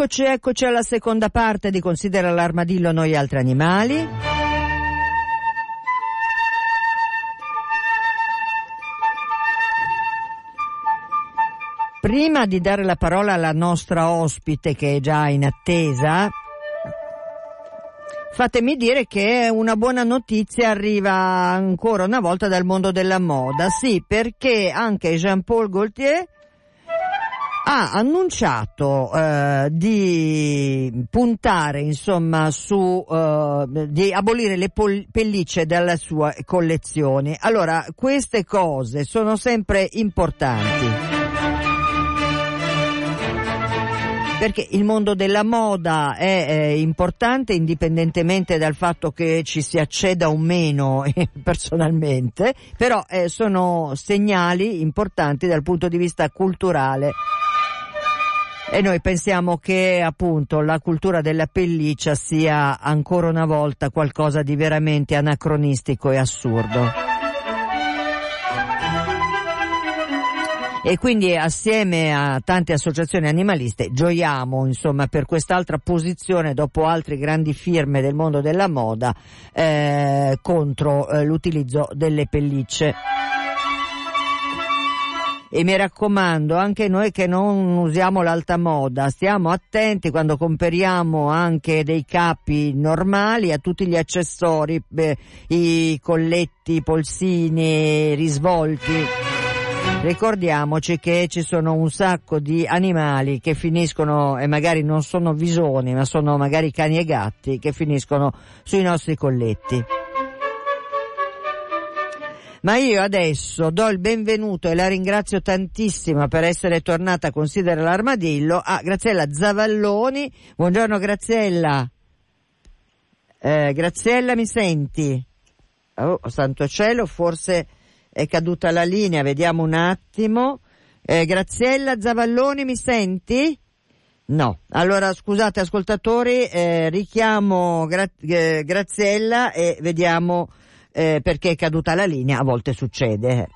Eccoci, eccoci alla seconda parte di Considera l'armadillo noi altri animali. Prima di dare la parola alla nostra ospite che è già in attesa, fatemi dire che una buona notizia arriva ancora una volta dal mondo della moda. Sì, perché anche Jean-Paul Gaultier ha annunciato eh, di puntare insomma su eh, di abolire le pol- pellicce dalla sua collezione. Allora, queste cose sono sempre importanti. perché il mondo della moda è eh, importante indipendentemente dal fatto che ci si acceda o meno personalmente, però eh, sono segnali importanti dal punto di vista culturale. E noi pensiamo che appunto la cultura della pelliccia sia ancora una volta qualcosa di veramente anacronistico e assurdo. e quindi assieme a tante associazioni animaliste gioiamo insomma per quest'altra posizione dopo altre grandi firme del mondo della moda eh, contro eh, l'utilizzo delle pellicce e mi raccomando anche noi che non usiamo l'alta moda stiamo attenti quando comperiamo anche dei capi normali a tutti gli accessori beh, i colletti, i polsini, i risvolti Ricordiamoci che ci sono un sacco di animali che finiscono, e magari non sono visoni, ma sono magari cani e gatti, che finiscono sui nostri colletti. Ma io adesso do il benvenuto e la ringrazio tantissimo per essere tornata a Considera l'Armadillo a Graziella Zavalloni. Buongiorno Graziella. Eh, Graziella mi senti? Oh, santo cielo, forse è caduta la linea, vediamo un attimo. Eh, Graziella Zavalloni, mi senti? No. Allora, scusate ascoltatori, eh, richiamo Gra- eh, Graziella e vediamo eh, perché è caduta la linea, a volte succede.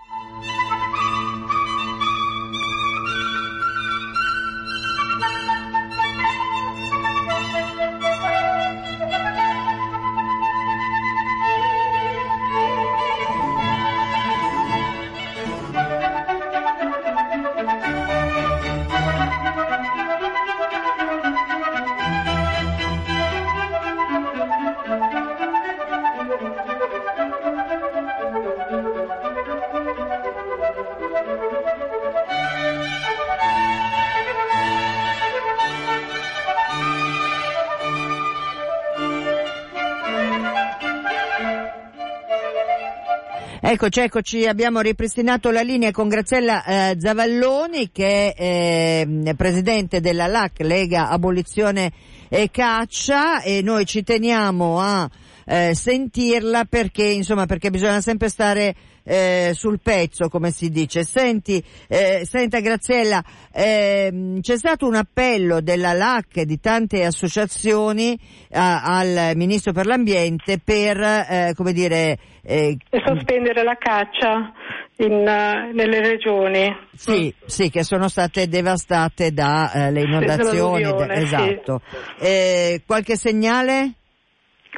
Eccoci, eccoci, abbiamo ripristinato la linea con Graziella eh, Zavalloni che è eh, presidente della LAC, Lega Abolizione e Caccia e noi ci teniamo a eh, sentirla perché, insomma, perché bisogna sempre stare eh, sul pezzo, come si dice. Senti, eh, senta Graziella, eh, c'è stato un appello della LAC e di tante associazioni al Ministro per l'Ambiente per, eh, come dire... Eh, sospendere la caccia in, uh, nelle regioni. Sì, sì, che sono state devastate dalle uh, inondazioni. De, esatto. Sì. qualche segnale?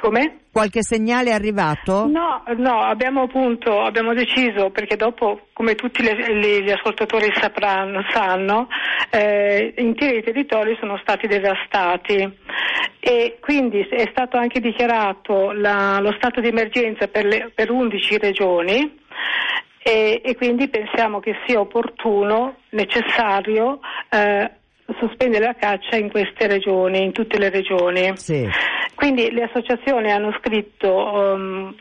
Come? Qualche segnale è arrivato? No, no, abbiamo appunto, abbiamo deciso, perché dopo, come tutti le, le, gli ascoltatori sapranno, sanno, eh, interi territori sono stati devastati e quindi è stato anche dichiarato la, lo stato di emergenza per, le, per 11 regioni e, e, quindi pensiamo che sia opportuno, necessario, eh, sospendere la caccia in queste regioni, in tutte le regioni. Sì. Quindi le associazioni hanno scritto, um,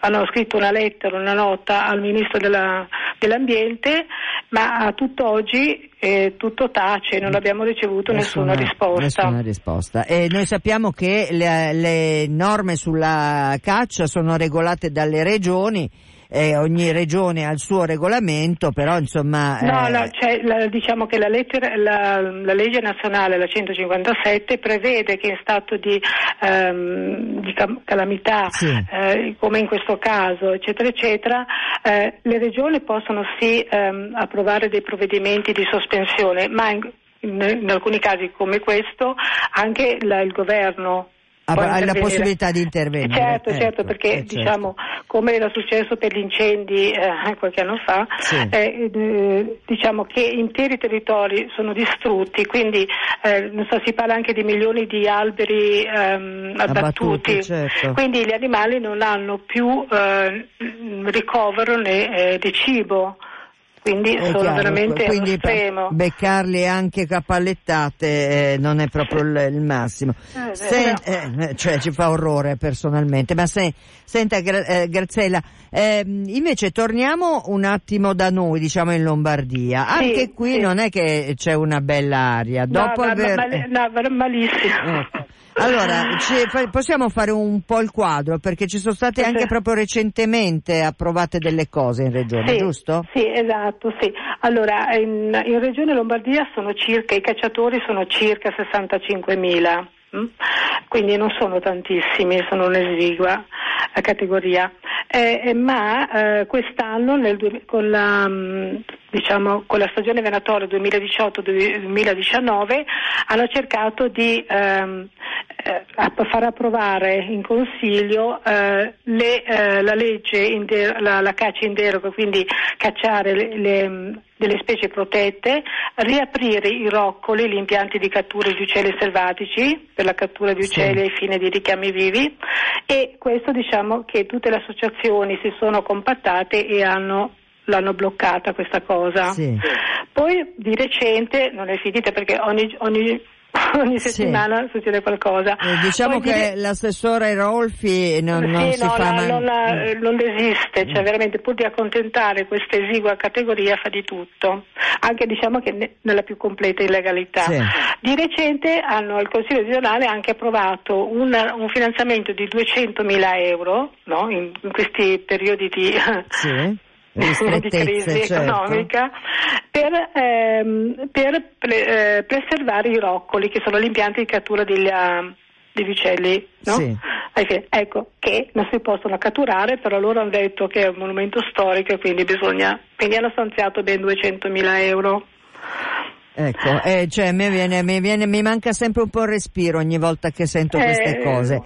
hanno scritto una lettera, una nota al Ministro della, dell'Ambiente, ma a tutt'oggi eh, tutto tace, non abbiamo ricevuto nessuna, nessuna risposta. Nessuna risposta. E noi sappiamo che le, le norme sulla caccia sono regolate dalle regioni eh, ogni regione ha il suo regolamento, però insomma... Eh... No, no, la, diciamo che la, lettera, la, la, legge nazionale, la 157, prevede che in stato di, um, di calamità, sì. eh, come in questo caso, eccetera, eccetera, eh, le regioni possono sì um, approvare dei provvedimenti di sospensione, ma in, in, in alcuni casi come questo anche la, il governo ha la possibilità di intervenire. Certo, ecco, certo, perché eh, certo. diciamo come era successo per gli incendi eh, qualche anno fa, sì. eh, eh, diciamo che interi territori sono distrutti, quindi eh, so, si parla anche di milioni di alberi ehm, abbattuti, abbattuti certo. quindi gli animali non hanno più eh, ricovero né di cibo quindi è sono chiaro, veramente quindi estremo. beccarli anche capallettate eh, non è proprio il, il massimo. Eh, se, eh, cioè ci fa orrore personalmente. Ma se, senta eh, Graziella, ehm, invece torniamo un attimo da noi, diciamo in Lombardia. Anche sì, qui sì. non è che c'è una bella aria. Dopo no, aver... no, no, malissimo. Allora, ci, possiamo fare un po' il quadro perché ci sono state anche proprio recentemente approvate delle cose in regione, sì, giusto? Sì, esatto, sì. Allora, in, in regione Lombardia sono circa, i cacciatori sono circa 65.000. Mm? quindi non sono tantissimi, sono un'esigua eh, categoria, eh, eh, ma eh, quest'anno nel, con, la, mm, diciamo, con, la, stagione venatoria 2018-2019 hanno cercato di ehm, eh, far approvare in Consiglio eh, le, la legge, der- la, la, caccia in deroga, quindi cacciare le, le delle specie protette, riaprire i roccoli, gli impianti di cattura di uccelli selvatici per la cattura di uccelli sì. ai fini di richiami vivi e questo diciamo che tutte le associazioni si sono compattate e hanno l'hanno bloccata questa cosa. Sì. Poi di recente, non è finita perché ogni, ogni ogni settimana sì. succede qualcosa. Eh, diciamo Poi che dire... l'assessore Rolfi non, sì, non si no, fa la, non, la, non, desiste, cioè veramente pur di accontentare questa esigua categoria fa di tutto, anche diciamo che ne, nella più completa illegalità. Sì. Di recente hanno, il Consiglio regionale anche approvato un, un finanziamento di 200.000 euro no? in, in, questi periodi di... Sì di crisi certo. economica per, ehm, per pre, eh, preservare i roccoli che sono gli impianti di cattura degli, uh, degli uccelli no? sì. ecco che non si possono catturare però loro hanno detto che è un monumento storico e quindi bisogna quindi hanno stanziato ben 200.000 euro Ecco, eh, cioè, mi, viene, mi, viene, mi, manca sempre un po' il respiro ogni volta che sento queste eh, cose.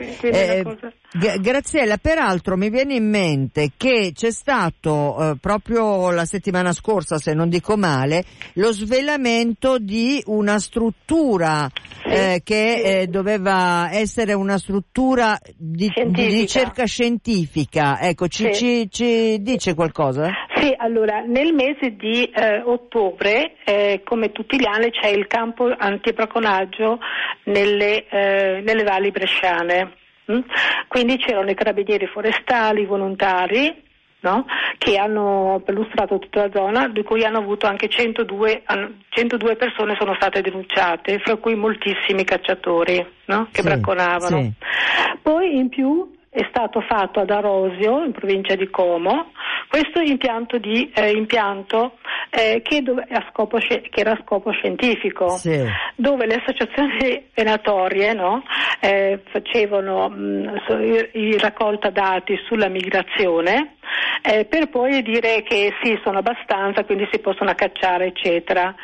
G- Graziella, peraltro mi viene in mente che c'è stato eh, proprio la settimana scorsa, se non dico male, lo svelamento di una struttura eh, che eh, doveva essere una struttura di, di ricerca scientifica. Ecco, ci, sì. ci, ci, dice qualcosa? Sì, allora nel mese di eh, ottobre, eh, come tutti gli anni, c'è il campo antibraconaggio nelle, eh, nelle valli bresciane. Mm? Quindi c'erano i carabinieri forestali volontari no? che hanno perlustrato tutta la zona, di cui hanno avuto anche 102, 102 persone sono state denunciate, fra cui moltissimi cacciatori no? che sì, bracconavano. Sì. Poi in più è stato fatto ad Arosio, in provincia di Como, questo impianto, di, eh, impianto eh, che, dove, scopo, che, era a scopo scientifico, sì. dove le associazioni venatorie no, eh, facevano mh, mm, raccolta dati sulla migrazione eh, per poi dire che sì, sono abbastanza, quindi si possono cacciare, eccetera.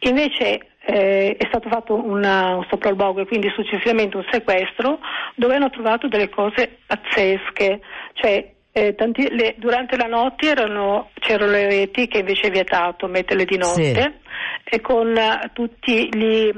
Invece eh, è stato fatto una, un sopralluogo e quindi successivamente un sequestro dove hanno trovato delle cose pazzesche, cioè eh, tanti, le, durante la notte erano, c'erano le reti che invece è vietato metterle di notte sì. e con uh, tutti gli,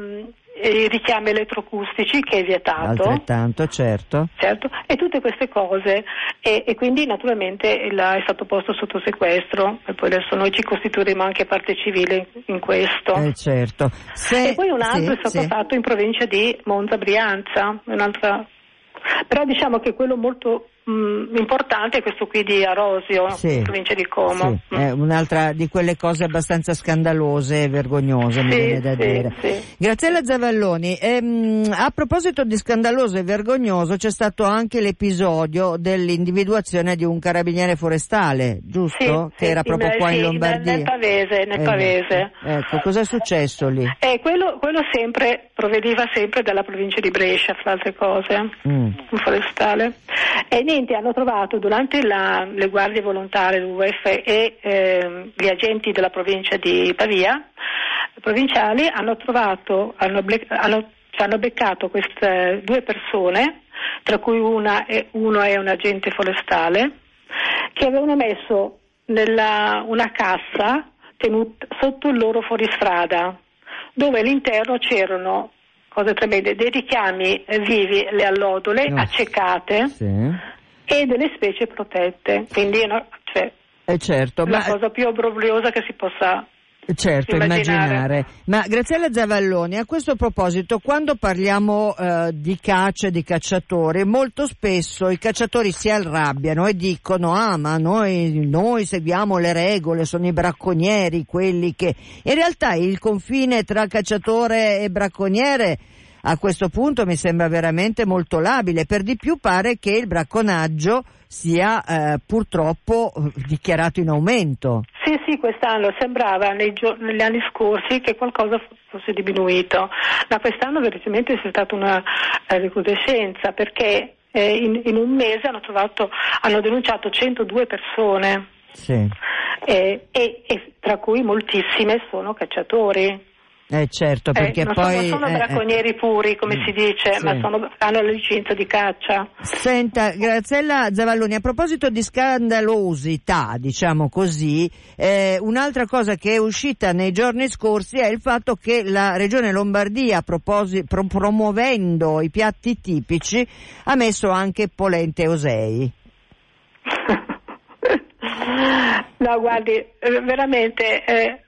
i richiami elettroacustici che è vietato. Altrettanto, certo. certo. E tutte queste cose e, e quindi naturalmente il, è stato posto sotto sequestro e poi adesso noi ci costituiremo anche parte civile in questo. Eh, certo. Se... E poi un altro sì, è stato sì. fatto in provincia di Monza Brianza, un'altra però diciamo che quello molto Mm, importante è questo qui di Arosio, sì, provincia di Como. Sì, mm. È un'altra di quelle cose abbastanza scandalose e vergognose, sì, mi viene da dire. Graziella Zavalloni, ehm, a proposito di scandaloso e vergognoso, c'è stato anche l'episodio dell'individuazione di un carabiniere forestale, giusto? che era proprio in, qua in Lombardia. Nel, Pavese, nel eh, Pavese. Ecco, cos'è successo lì? Eh, quello, quello, sempre proveniva sempre dalla provincia di Brescia, fra altre cose, mm. un forestale. E niente, hanno trovato durante la, le guardie volontarie dell'UF e eh, gli agenti della provincia di Pavia provinciali hanno trovato, hanno, hanno, hanno beccato queste due persone, tra cui una è, uno è un agente forestale, che avevano messo nella, una cassa tenuta sotto il loro fuoristrada, dove all'interno c'erano cose tremende, dei richiami vivi, le allodole no. accecate sì. E delle specie protette. Quindi no, cioè, eh certo, la ma... cosa più obbrobriosa che si possa Certo, immaginare. immaginare. Ma Graziella Zavalloni, a questo proposito, quando parliamo eh, di caccia e di cacciatori, molto spesso i cacciatori si arrabbiano e dicono ah ma noi, noi seguiamo le regole, sono i bracconieri quelli che... In realtà il confine tra cacciatore e bracconiere a questo punto mi sembra veramente molto labile, per di più pare che il bracconaggio sia eh, purtroppo eh, dichiarato in aumento. Sì, sì, quest'anno sembrava gio- negli anni scorsi che qualcosa fosse diminuito, ma quest'anno veramente c'è stata una eh, recrudescenza perché eh, in, in, un mese hanno, trovato, hanno denunciato 102 persone. Sì. Eh, e, e tra cui moltissime sono cacciatori. Eh certo, perché eh, non poi... Sono, non sono eh, bracconieri eh, puri, come si dice, sì. ma sono, hanno la licenza di caccia. Senta, Graziella Zavalloni, a proposito di scandalosità, diciamo così, eh, un'altra cosa che è uscita nei giorni scorsi è il fatto che la Regione Lombardia, proposi, pro, promuovendo i piatti tipici, ha messo anche polente osei. no, guardi, eh, veramente... Eh,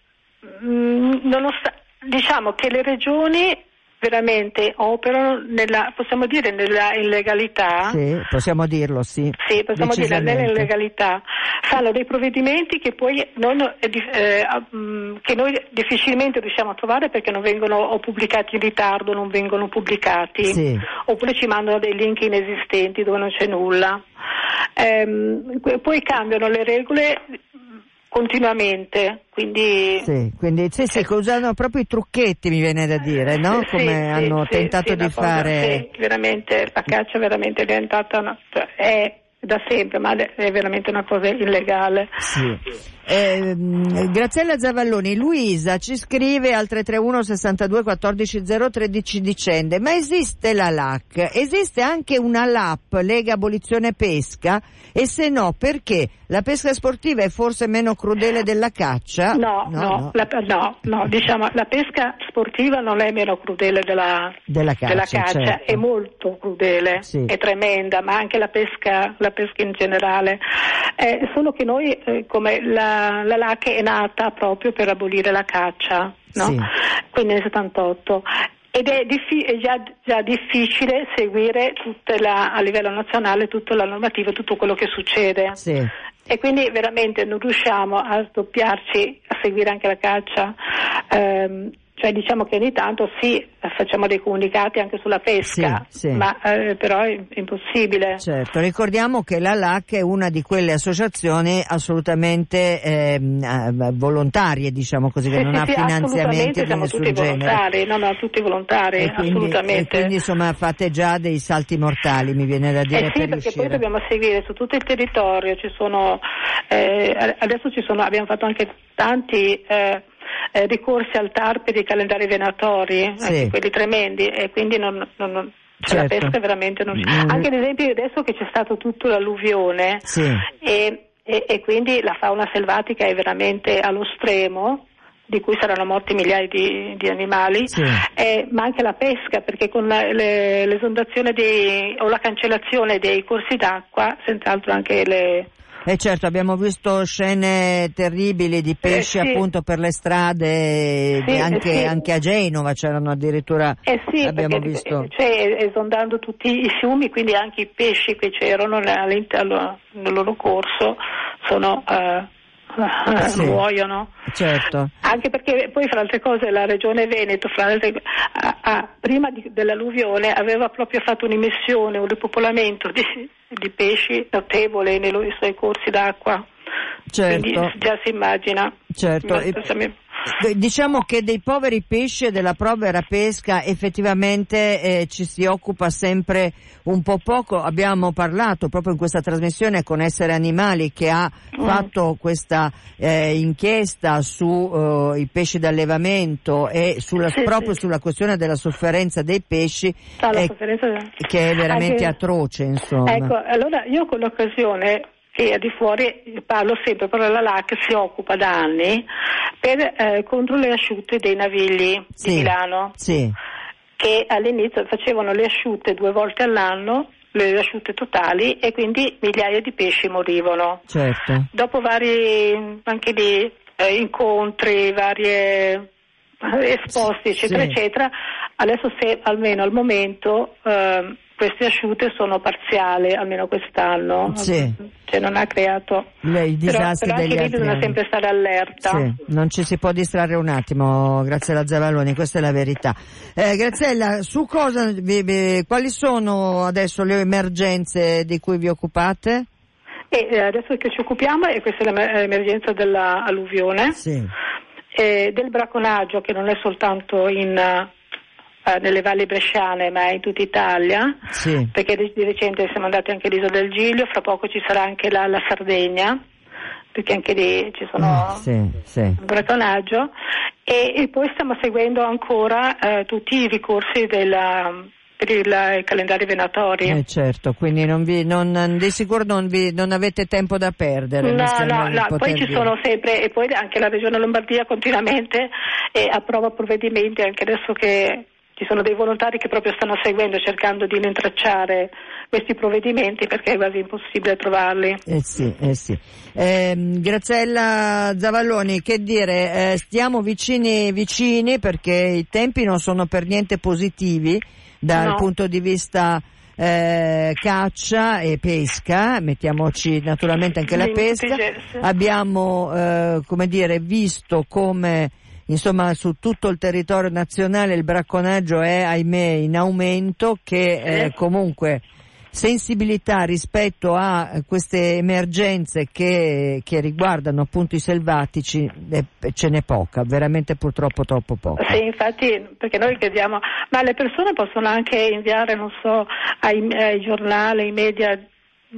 nonostante diciamo che le regioni veramente operano nella, possiamo dire, nella illegalità. Sì, possiamo dirlo, sì. Sì, possiamo dire nella illegalità. Fanno dei provvedimenti che poi non, eh, eh mm, che noi difficilmente riusciamo a trovare perché non vengono o pubblicati in ritardo, non vengono pubblicati, sì. oppure ci mandano dei link inesistenti dove non c'è nulla. Ehm, poi cambiano le regole continuamente, quindi... Sì, quindi sì, sì, usano proprio i trucchetti mi viene da dire, no? Come sì, hanno tentato di fare... Sì, veramente, la caccia è veramente diventata, una, cioè, è da sempre, ma è veramente una cosa illegale. Sì. Eh, Graziella Zavalloni, Luisa ci scrive al 331 62 14 0 13 dicembre, ma esiste la LAC? Esiste anche una LAP, Lega Abolizione Pesca? E se no, perché? La pesca sportiva è forse meno crudele della caccia? No, no, no, no. La, no, no diciamo, la pesca sportiva non è meno crudele della, della caccia, della caccia certo. è molto crudele, sì. è tremenda, ma anche la pesca, la pesca in generale. Eh, solo che noi, eh, come la la, LAC è nata proprio per abolire la caccia, no? sì. quindi nel 78 ed è, diffi- è già, già, difficile seguire la, a livello nazionale tutta la normativa, tutto quello che succede. Sì. E quindi veramente non riusciamo a sdoppiarci a seguire anche la caccia. Um, cioè diciamo che ogni tanto sì, facciamo dei comunicati anche sulla pesca, sì, sì. ma eh, però è impossibile. Certo, ricordiamo che la LAC è una di quelle associazioni assolutamente eh, volontarie, diciamo così, che sì, non ha finanziamenti di nessun tutti genere. Volontari, no, no, tutti volontari, e quindi, assolutamente. E quindi insomma fate già dei salti mortali, mi viene da dire. Eh sì, per perché riuscire. poi dobbiamo seguire su tutto il territorio, ci sono, eh, adesso ci sono, abbiamo fatto anche tanti eh, eh, ricorsi al TAR per i calendari venatori, sì. anche quelli tremendi, e quindi non, non, non certo. la pesca veramente non c'è. Mm. Anche ad esempio adesso che c'è stato tutto l'alluvione sì. e, e, e, quindi la fauna selvatica è veramente allo stremo di cui saranno morti migliaia di, di animali, sì. eh, ma anche la pesca, perché con la, le, l'esondazione dei, o la cancellazione dei corsi d'acqua, senz'altro anche le, eh certo, abbiamo visto scene terribili di pesci eh sì. appunto per le strade, sì, anche, sì. anche, a Genova c'erano addirittura, eh sì, abbiamo perché, visto... Cioè, esondando tutti i fiumi, quindi anche i pesci che c'erano all'interno nel loro corso sono... Eh sì, muoiono. Certo. Anche perché poi fra altre cose la regione Veneto altre, ah, ah, prima di, dell'alluvione aveva proprio fatto un'immissione, un ripopolamento di, di pesci notevole nei, nei suoi corsi d'acqua. Certo. Quindi già si immagina. Certo. E, Diciamo che dei poveri pesci e della povera pesca effettivamente eh, ci si occupa sempre un po' poco. Abbiamo parlato proprio in questa trasmissione con Essere Animali che ha mm. fatto questa eh, inchiesta sui eh, pesci d'allevamento e sulla, sì, proprio sì. sulla questione della sofferenza dei pesci eh, che è veramente Anche... atroce. Insomma. Ecco, allora io con l'occasione e di fuori parlo sempre, però la LAC si occupa da anni per, eh, contro le asciutte dei navigli sì, di Milano. Sì. Che all'inizio facevano le asciutte due volte all'anno, le asciutte totali, e quindi migliaia di pesci morivano. Certo. Dopo vari anche lì, eh, incontri, varie eh, esposti, eccetera, sì. eccetera, adesso se almeno al momento eh, queste asciute sono parziali, almeno quest'anno. Sì. Cioè non ha creato... Le, I disastri però, però anche lì bisogna sempre stare allerta. Sì. Non ci si può distrarre un attimo, Graziella Zavalloni, questa è la verità. Eh, Graziella, su cosa, quali sono adesso le emergenze di cui vi occupate? E eh, adesso che ci occupiamo, e questa è l'emergenza dell'alluvione, sì. del bracconaggio che non è soltanto in eh, nelle valli bresciane ma in tutta Italia, sì. perché di, di, recente siamo andati anche all'isola del Giglio, fra poco ci sarà anche la, la Sardegna, perché anche lì ci sono eh, sì, sì. bracconaggio e, e, poi stiamo seguendo ancora eh, tutti i ricorsi della, per il, il calendario venatorio. Eh certo, quindi non vi, non, di sicuro non, vi, non, avete tempo da perdere. No, no, no, poi ci dire. sono sempre, e poi anche la Regione Lombardia continuamente eh, approva provvedimenti, anche adesso che ci sono dei volontari che proprio stanno seguendo, cercando di rintracciare questi provvedimenti perché è quasi impossibile trovarli. Eh sì, eh sì. Eh, Graziella Zavalloni, che dire, eh, stiamo vicini vicini perché i tempi non sono per niente positivi dal no. punto di vista eh, caccia e pesca, mettiamoci naturalmente anche la pesca. Abbiamo eh, come dire, visto come insomma su tutto il territorio nazionale il bracconaggio è ahimè in aumento che eh, comunque sensibilità rispetto a queste emergenze che, che riguardano appunto i selvatici eh, ce n'è poca, veramente purtroppo troppo poca. Sì, infatti perché noi chiediamo, ma le persone possono anche inviare, non so, ai, ai giornali, ai media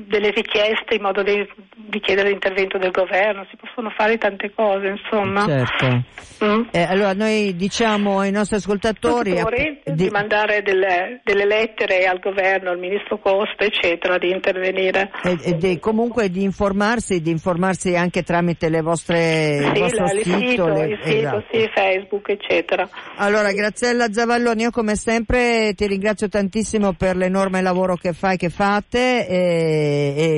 delle richieste in modo di, di, chiedere l'intervento del governo, si possono fare tante cose, insomma. Certo. Mm? Eh, allora noi diciamo ai nostri ascoltatori di, di, mandare delle, delle, lettere al governo, al ministro Costa, eccetera, di intervenire. E, e di, comunque di informarsi, di informarsi anche tramite le vostre sì, il vostro sito, sito, le, il sito, esatto. sì, Facebook, eccetera. Allora, Graziella Zavalloni, io come sempre ti ringrazio tantissimo per l'enorme lavoro che fai, che fate. E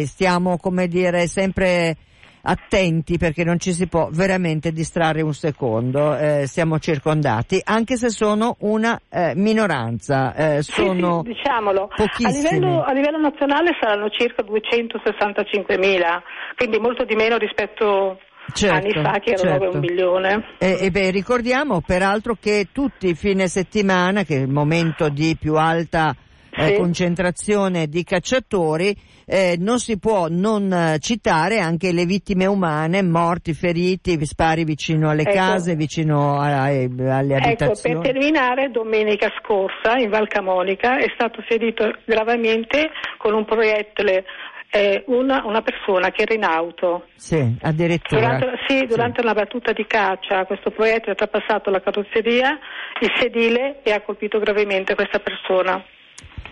e, stiamo, come dire, sempre attenti perché non ci si può veramente distrarre un secondo, eh, siamo circondati, anche se sono una eh, minoranza, eh, sono sì, sì, diciamolo. A livello, a livello, nazionale saranno circa 265 mila, quindi molto di meno rispetto Certo, anni fa che erano certo. un milione. E, e beh, ricordiamo peraltro che tutti i fine settimana, che è il momento di più alta eh, concentrazione di cacciatori, eh, non si può non eh, citare anche le vittime umane, morti, feriti, spari vicino alle ecco. case, vicino a, a, alle abitazioni. Ecco, per terminare, domenica scorsa in Val Camonica è stato ferito gravemente con un proiettile eh, una, una, persona che era in auto. Sì, addirittura. Durante, sì, durante sì. una battuta di caccia questo proiettile ha trapassato la carrozzeria, il sedile e ha colpito gravemente questa persona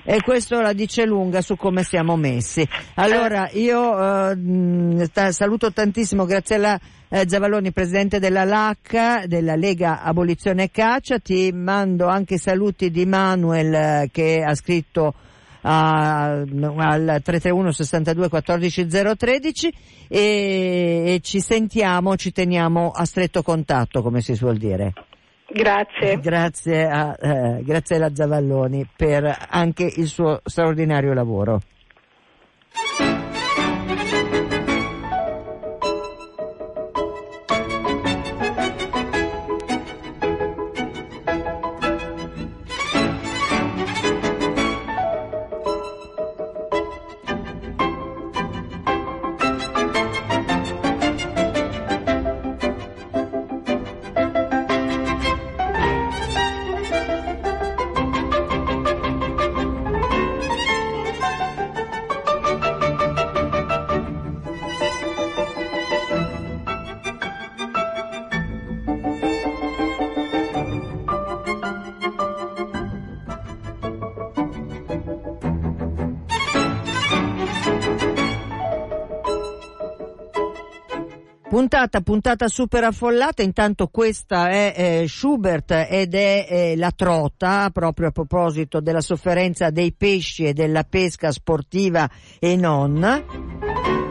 e questo la dice lunga su come siamo messi. Allora io eh, saluto tantissimo Graziella eh, Zavalloni, presidente della LAC, della Lega Abolizione Caccia, ti mando anche saluti di Manuel eh, che ha scritto a, al 331 62 14 013 e, e ci sentiamo, ci teniamo a stretto contatto come si suol dire. Grazie. Grazie a eh, Graziella Zavalloni per anche il suo straordinario lavoro. Puntata, puntata super affollata, intanto questa è eh, Schubert ed è eh, la trota, proprio a proposito della sofferenza dei pesci e della pesca sportiva e non.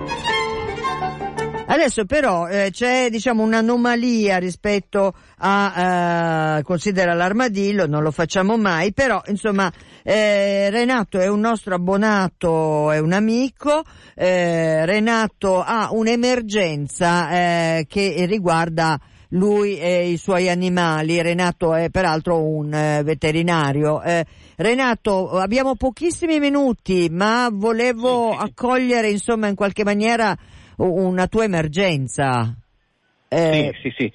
Adesso però eh, c'è diciamo un'anomalia rispetto a eh, considera l'armadillo, non lo facciamo mai, però insomma eh, Renato è un nostro abbonato, è un amico, eh, Renato ha un'emergenza eh, che riguarda lui e i suoi animali. Renato è peraltro un eh, veterinario. Eh, Renato, abbiamo pochissimi minuti, ma volevo accogliere insomma in qualche maniera una tua emergenza. Eh, sì, sì, sì.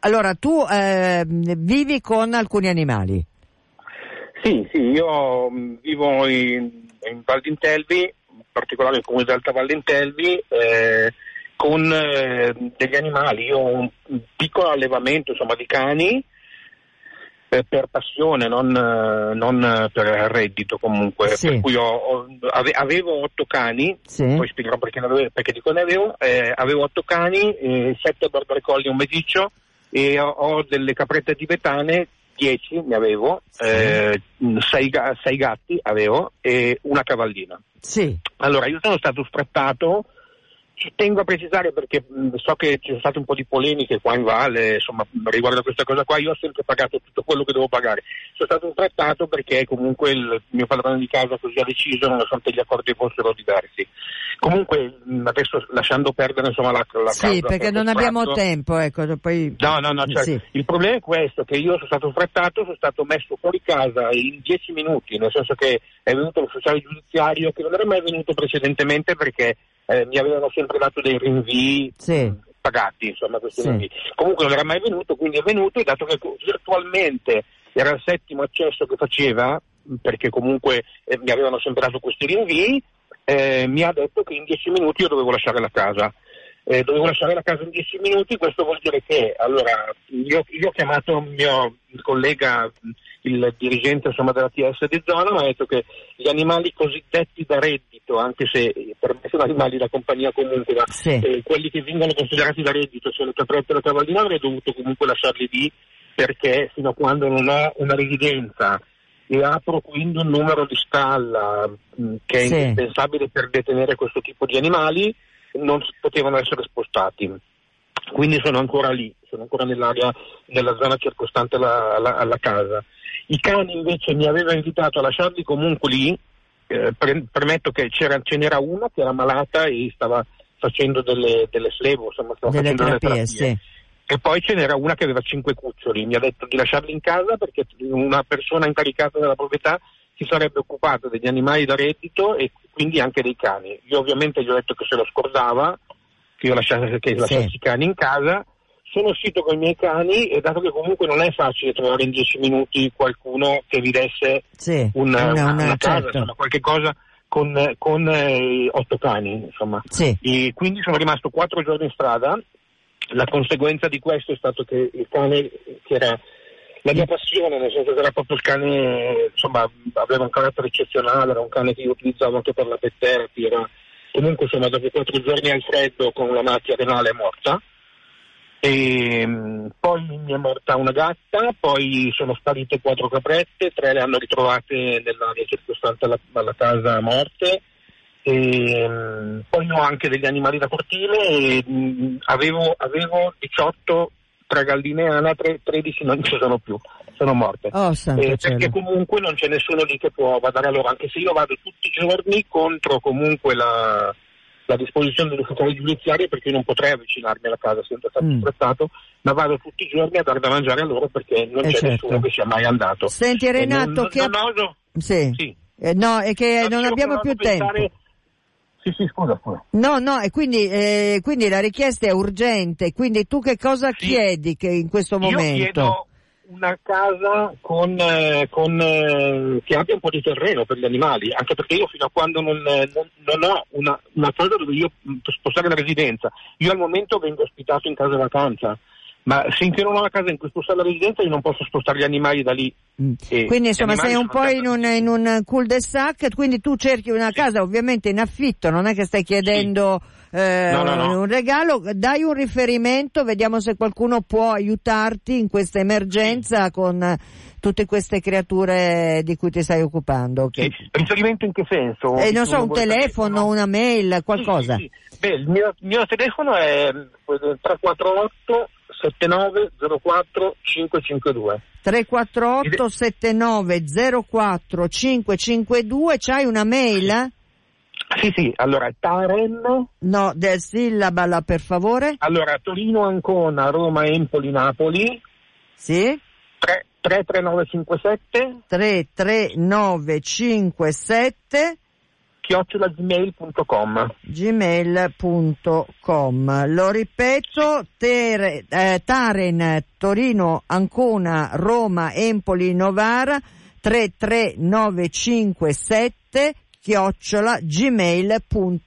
Allora, tu eh, vivi con alcuni animali? Sì, sì, io mm, vivo in, in Val d'Intelvi, in particolare nel comune di Alta Val d'Intelvi, eh, con eh, degli animali. Io ho un piccolo allevamento insomma, di cani per, passione, non, non, per reddito comunque. Sì. Per cui ho, ho, avevo otto cani, sì. poi spiegherò perché, avevo, perché dico ne avevo, eh, avevo otto cani, eh, sette border collie e un mediccio e ho, ho, delle caprette tibetane, dieci ne avevo, sì. eh, sei, sei, gatti avevo e una cavallina. Allora io sono stato sfrattato ci tengo a precisare perché so che ci sono state un po' di polemiche qua in Valle, insomma, riguardo a questa cosa qua, io ho sempre pagato tutto quello che devo pagare. Sono stato trattato perché comunque il mio padrone di casa così ha deciso, nonostante gli accordi fossero diversi. Comunque, adesso lasciando perdere insomma la, la Sì, perché non abbiamo tempo, ecco, poi... No, no, no, cioè, sì. il problema è questo, che io sono stato trattato, sono stato messo fuori casa in dieci minuti, nel senso che è venuto l'ufficiale giudiziario che non era mai venuto precedentemente perché eh, mi avevano sempre dato dei rinvii sì. pagati, insomma, questi sì. rinvii. Comunque non era mai venuto, quindi è venuto e dato che virtualmente era il settimo accesso che faceva, perché comunque eh, mi avevano sempre dato questi rinvii, eh, mi ha detto che in dieci minuti io dovevo lasciare la casa. Eh, dovevo lasciare la casa in dieci minuti, questo vuol dire che allora io, io ho chiamato il mio collega il dirigente insomma, della TS di zona mi ha detto che gli animali cosiddetti da reddito, anche se per me sono animali da compagnia comunque, ma sì. eh, quelli che vengono considerati da reddito, cioè le caprette e la cavallina, avrei dovuto comunque lasciarli lì perché fino a quando non ho una residenza e apro quindi un numero di stalla mh, mm, che è sì. indispensabile per detenere questo tipo di animali, non potevano essere spostati. Quindi sono ancora lì, sono ancora nell'area, nella zona circostante alla, alla, alla casa. I cani invece mi aveva invitato a lasciarli comunque lì, eh, pre- premetto che ce n'era una che era malata e stava facendo delle, delle slevo, insomma stava delle facendo terapie, delle terapie. Sì. E poi ce n'era una che aveva cinque cuccioli, mi ha detto di lasciarli in casa perché una persona incaricata della proprietà si sarebbe occupata degli animali da reddito e quindi anche dei cani. Io ovviamente gli ho detto che se lo scordava, che io lasciassi, che lasciassi sì. i cani in casa sono uscito con i miei cani e dato che comunque non è facile trovare in dieci minuti qualcuno che vi desse sì, una, una, una, casa, certo. insomma, qualche cosa con, con eh, otto cani, insomma. Sì. E quindi sono rimasto quattro giorni in strada. La conseguenza di questo è stato che il cane, che era la mia passione, nel senso che era proprio il cane, insomma, aveva un carattere eccezionale, era un cane che io utilizzavo anche per la pet therapy, era comunque insomma dopo quattro giorni al freddo con una macchia renale morta e, mm, poi mi è morta una gatta, poi sono sparite quattro caprette, tre le hanno ritrovate nell'area circostante alla, alla casa morte. E, mm, poi ho anche degli animali da cortile e, mh, mm, avevo, avevo, 18 tra galline e anatre, 13 non ci sono più, sono morte. Oh, eh, perché comunque non c'è nessuno lì che può badare a loro, anche se io vado tutti i giorni contro comunque la, la disposizione dell'ufficiale giudiziario perché io non potrei avvicinarmi alla casa senza essere mm. sfruttato, ma vado tutti i giorni a dare da mangiare a loro perché non eh c'è certo. nessuno che sia mai andato. Senti Renato, non, che... Non oso... Sì. sì. Eh, no, è che non, non abbiamo più pensare... tempo. Sì, sì, scusa, scusa. No, no, e quindi, eh, quindi, la richiesta è urgente, quindi tu che cosa sì. chiedi che in questo momento? Io chiedo una casa con, eh, con, eh, che abbia un po' di terreno per gli animali, anche perché io fino a quando non, eh, non, non ho una, una, casa dove io mm, spostare la residenza, io al momento vengo ospitato in casa vacanza, ma finché non ho una casa in cui spostare la residenza io non posso spostare gli animali da lì. Mm. Quindi insomma sei un po' in un, in un cul-de-sac, quindi tu cerchi una sì. casa ovviamente in affitto, non è che stai chiedendo... Sì eh, No, no, no. un regalo, dai un riferimento, vediamo se qualcuno può aiutarti in questa emergenza con eh, tutte queste creature di cui ti stai occupando. Che- Eh, riferimento in che senso? eh, non so, un telefono, una mail, Sì, qualcosa. sì, sì. Beh, il mio, il mio telefono è eh, 348 79 04 552. 348 79 04 552, c'hai una mail? Sì, sì, allora Taren, No, del sillabala per favore. allora Torino, Ancona, Roma, Empoli, Napoli, Sì? 3, 33957 33957 chiocciolagmail.com. gmail.com lo ripeto Tere- eh, Taren Torino Ancona Roma Empoli Novara. 33957 chiocciola gmail.com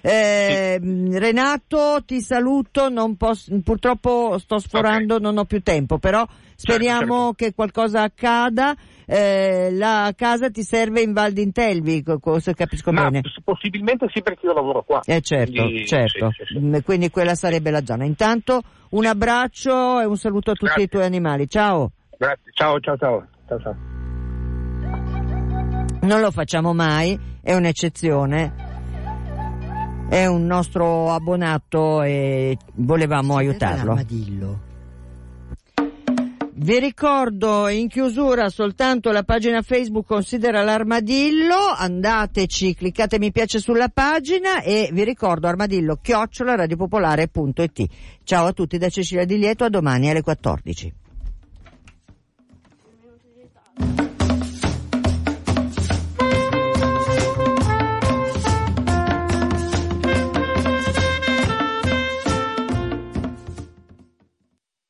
eh, Renato ti saluto non posso, purtroppo sto sforando non ho più tempo però speriamo certo. che qualcosa accada eh, la casa ti serve in Val d'Intelvi se capisco Ma bene possibilmente sì perché io lavoro qua. eh certo, Quindi, certo. sì, sì, sì. Mm, Quindi quella sarebbe la zona. Intanto un abbraccio e un saluto a tutti Grazie. i tuoi animali. Ciao. Grazie, ciao, ciao, ciao. ciao, ciao non lo facciamo mai, è un'eccezione. È un nostro abbonato e volevamo sì, aiutarlo. Vi ricordo in chiusura soltanto la pagina Facebook Considera l'Armadillo, andateci, cliccate mi piace sulla pagina e vi ricordo armadillo chiocciolaradiopopolare.it. Ciao a tutti da Cecilia Di Lieto, a domani alle 14.